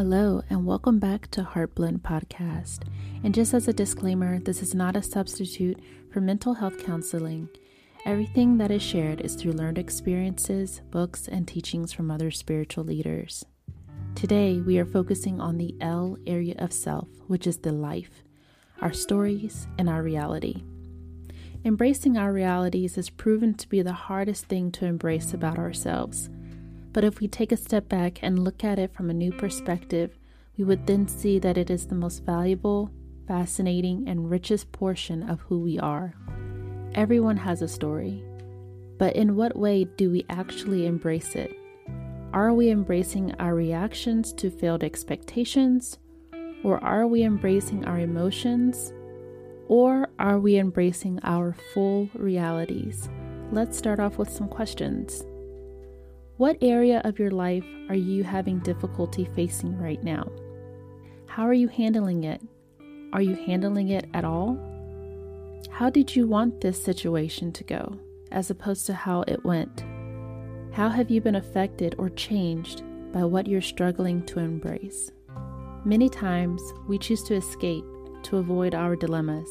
Hello, and welcome back to Heartblend Podcast. And just as a disclaimer, this is not a substitute for mental health counseling. Everything that is shared is through learned experiences, books, and teachings from other spiritual leaders. Today, we are focusing on the L area of self, which is the life, our stories, and our reality. Embracing our realities is proven to be the hardest thing to embrace about ourselves. But if we take a step back and look at it from a new perspective, we would then see that it is the most valuable, fascinating, and richest portion of who we are. Everyone has a story, but in what way do we actually embrace it? Are we embracing our reactions to failed expectations? Or are we embracing our emotions? Or are we embracing our full realities? Let's start off with some questions. What area of your life are you having difficulty facing right now? How are you handling it? Are you handling it at all? How did you want this situation to go, as opposed to how it went? How have you been affected or changed by what you're struggling to embrace? Many times, we choose to escape to avoid our dilemmas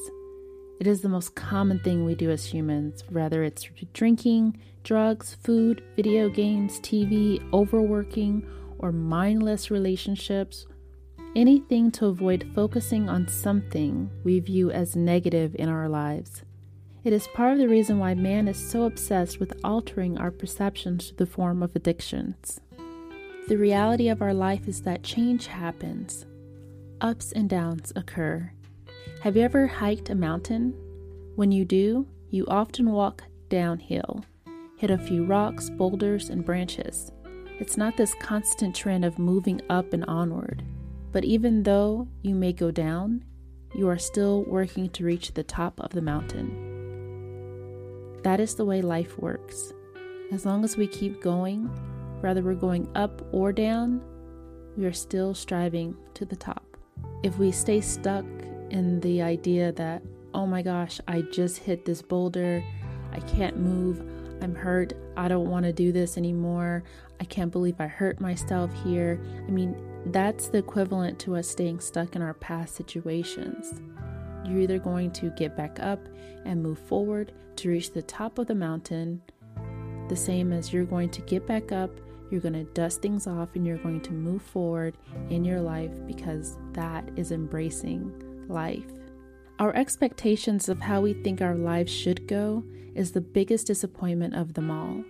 it is the most common thing we do as humans, whether it's drinking, drugs, food, video games, TV, overworking, or mindless relationships. Anything to avoid focusing on something we view as negative in our lives. It is part of the reason why man is so obsessed with altering our perceptions to the form of addictions. The reality of our life is that change happens, ups and downs occur have you ever hiked a mountain? When you do, you often walk downhill, hit a few rocks, boulders, and branches. It's not this constant trend of moving up and onward. But even though you may go down, you are still working to reach the top of the mountain. That is the way life works. As long as we keep going, whether we're going up or down, we are still striving to the top. If we stay stuck in the idea that, oh my gosh, I just hit this boulder, I can't move, I'm hurt, I don't want to do this anymore, I can't believe I hurt myself here. I mean, that's the equivalent to us staying stuck in our past situations. You're either going to get back up and move forward to reach the top of the mountain, the same as you're going to get back up, you're going to dust things off, and you're going to move forward in your life because that is embracing life. Our expectations of how we think our lives should go is the biggest disappointment of them all.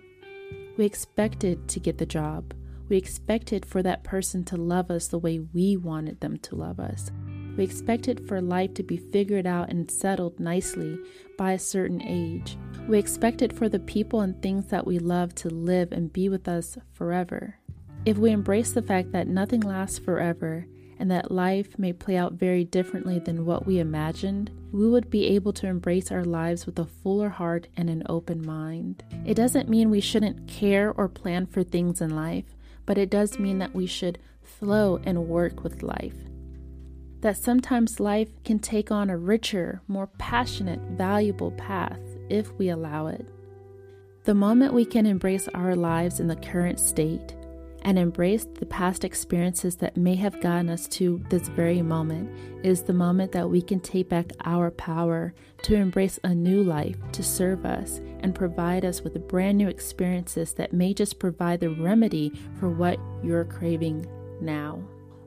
We expected to get the job. We expected for that person to love us the way we wanted them to love us. We expected for life to be figured out and settled nicely by a certain age. We expected for the people and things that we love to live and be with us forever. If we embrace the fact that nothing lasts forever and that life may play out very differently than what we imagined, we would be able to embrace our lives with a fuller heart and an open mind. It doesn't mean we shouldn't care or plan for things in life, but it does mean that we should flow and work with life. That sometimes life can take on a richer, more passionate, valuable path if we allow it. The moment we can embrace our lives in the current state, and embrace the past experiences that may have gotten us to this very moment is the moment that we can take back our power to embrace a new life to serve us and provide us with brand new experiences that may just provide the remedy for what you're craving now.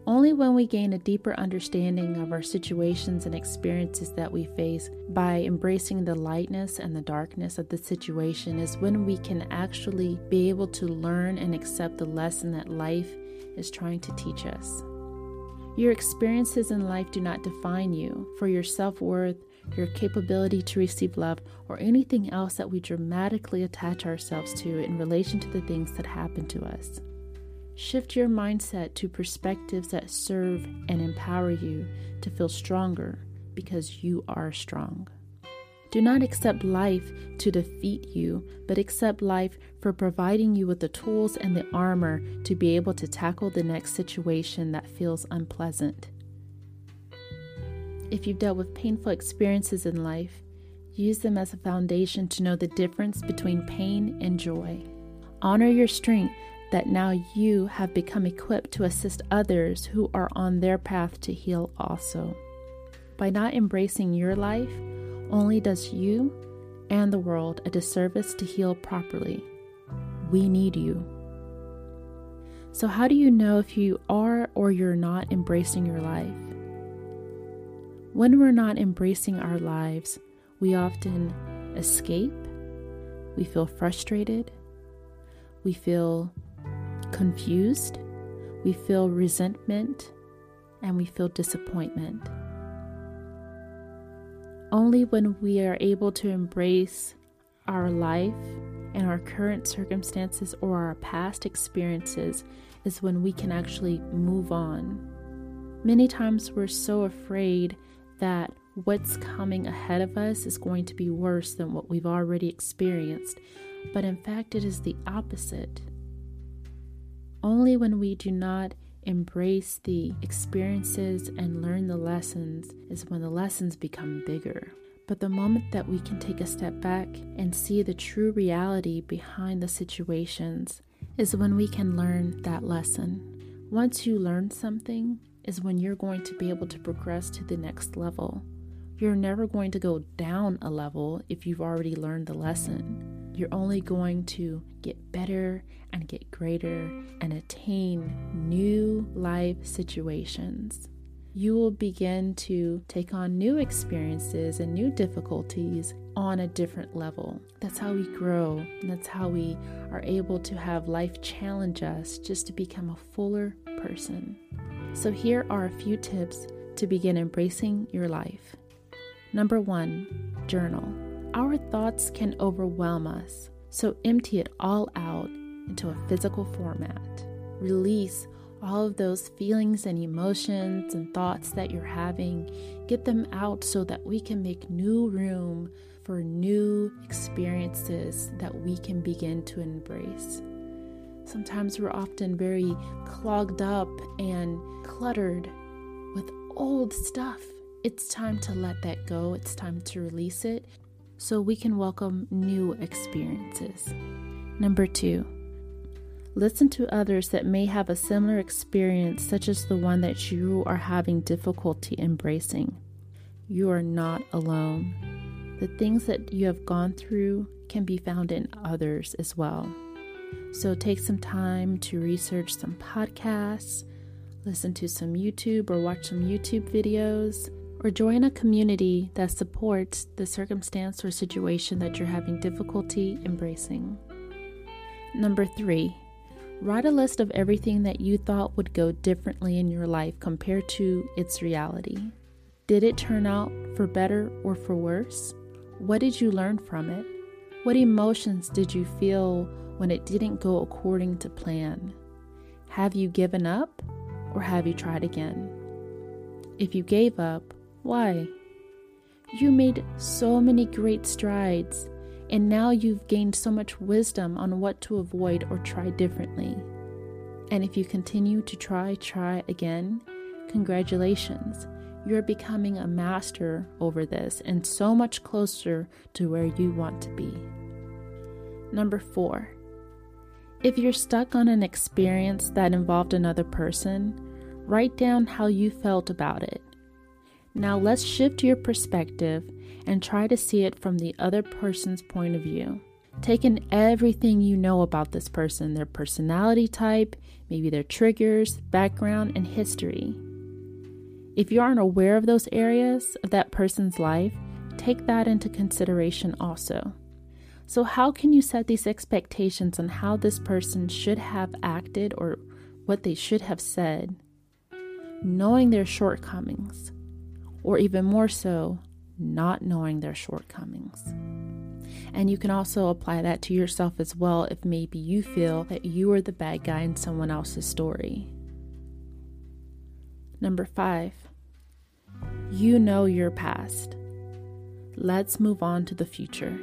Only when we gain a deeper understanding of our situations and experiences that we face by embracing the lightness and the darkness of the situation is when we can actually be able to learn and accept the lesson that life is trying to teach us. Your experiences in life do not define you, for your self worth, your capability to receive love, or anything else that we dramatically attach ourselves to in relation to the things that happen to us. Shift your mindset to perspectives that serve and empower you to feel stronger because you are strong. Do not accept life to defeat you, but accept life for providing you with the tools and the armor to be able to tackle the next situation that feels unpleasant. If you've dealt with painful experiences in life, use them as a foundation to know the difference between pain and joy. Honor your strength that now you have become equipped to assist others who are on their path to heal also. By not embracing your life, only does you and the world a disservice to heal properly. We need you. So, how do you know if you are or you're not embracing your life? When we're not embracing our lives, we often escape, we feel frustrated, we feel confused, we feel resentment, and we feel disappointment. Only when we are able to embrace our life and our current circumstances or our past experiences is when we can actually move on. Many times we're so afraid that what's coming ahead of us is going to be worse than what we've already experienced, but in fact, it is the opposite. Only when we do not embrace the experiences and learn the lessons is when the lessons become bigger. But the moment that we can take a step back and see the true reality behind the situations is when we can learn that lesson. Once you learn something, is when you're going to be able to progress to the next level. You're never going to go down a level if you've already learned the lesson. You're only going to get better and get greater and attain new life situations. You will begin to take on new experiences and new difficulties on a different level. That's how we grow. that's how we are able to have life challenge us just to become a fuller person. So, here are a few tips to begin embracing your life. Number one, journal. Our thoughts can overwhelm us, so empty it all out into a physical format. Release all of those feelings and emotions and thoughts that you're having. Get them out so that we can make new room for new experiences that we can begin to embrace. Sometimes we're often very clogged up and cluttered with old stuff. It's time to let that go. It's time to release it so we can welcome new experiences. Number two, listen to others that may have a similar experience, such as the one that you are having difficulty embracing. You are not alone. The things that you have gone through can be found in others as well. So take some time to research some podcasts, listen to some YouTube or watch some YouTube videos, or join a community that supports the circumstance or situation that you're having difficulty embracing. Number three, write a list of everything that you thought would go differently in your life compared to its reality. Did it turn out for better or for worse? What did you learn from it? What emotions did you feel when it didn't go according to plan? Have you given up or have you tried again? If you gave up, why? You made so many great strides, and now you've gained so much wisdom on what to avoid or try differently. And if you continue to try, try again, congratulations. You're becoming a master over this and so much closer to where you want to be. Number four, if you're stuck on an experience that involved another person, write down how you felt about it. Now let's shift your perspective and try to see it from the other person's point of view. Take in everything you know about this person, their personality type, maybe their triggers, background, and history. If you aren't aware of those areas of that person's life, take that into consideration also. So, how can you set these expectations on how this person should have acted or what they should have said, knowing their shortcomings? Or even more so, not knowing their shortcomings. And you can also apply that to yourself as well if maybe you feel that you are the bad guy in someone else's story. Number five, you know your past. Let's move on to the future.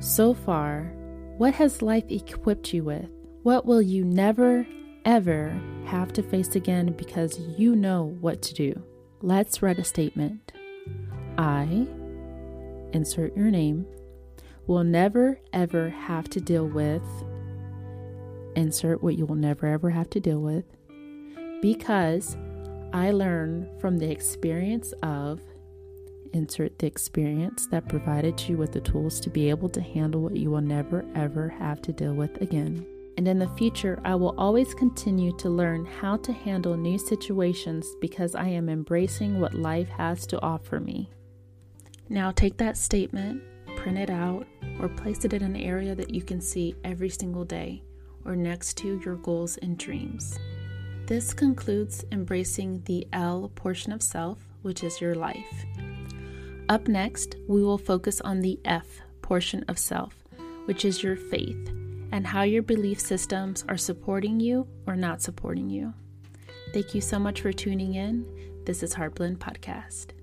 So far, what has life equipped you with? What will you never, ever have to face again because you know what to do? Let's write a statement. I, insert your name, will never, ever have to deal with, insert what you will never, ever have to deal with, because I learn from the experience of, insert the experience that provided you with the tools to be able to handle what you will never ever have to deal with again. And in the future, I will always continue to learn how to handle new situations because I am embracing what life has to offer me. Now, take that statement, print it out, or place it in an area that you can see every single day or next to your goals and dreams. This concludes embracing the L portion of self, which is your life. Up next, we will focus on the F portion of self, which is your faith, and how your belief systems are supporting you or not supporting you. Thank you so much for tuning in. This is Heartblend Podcast.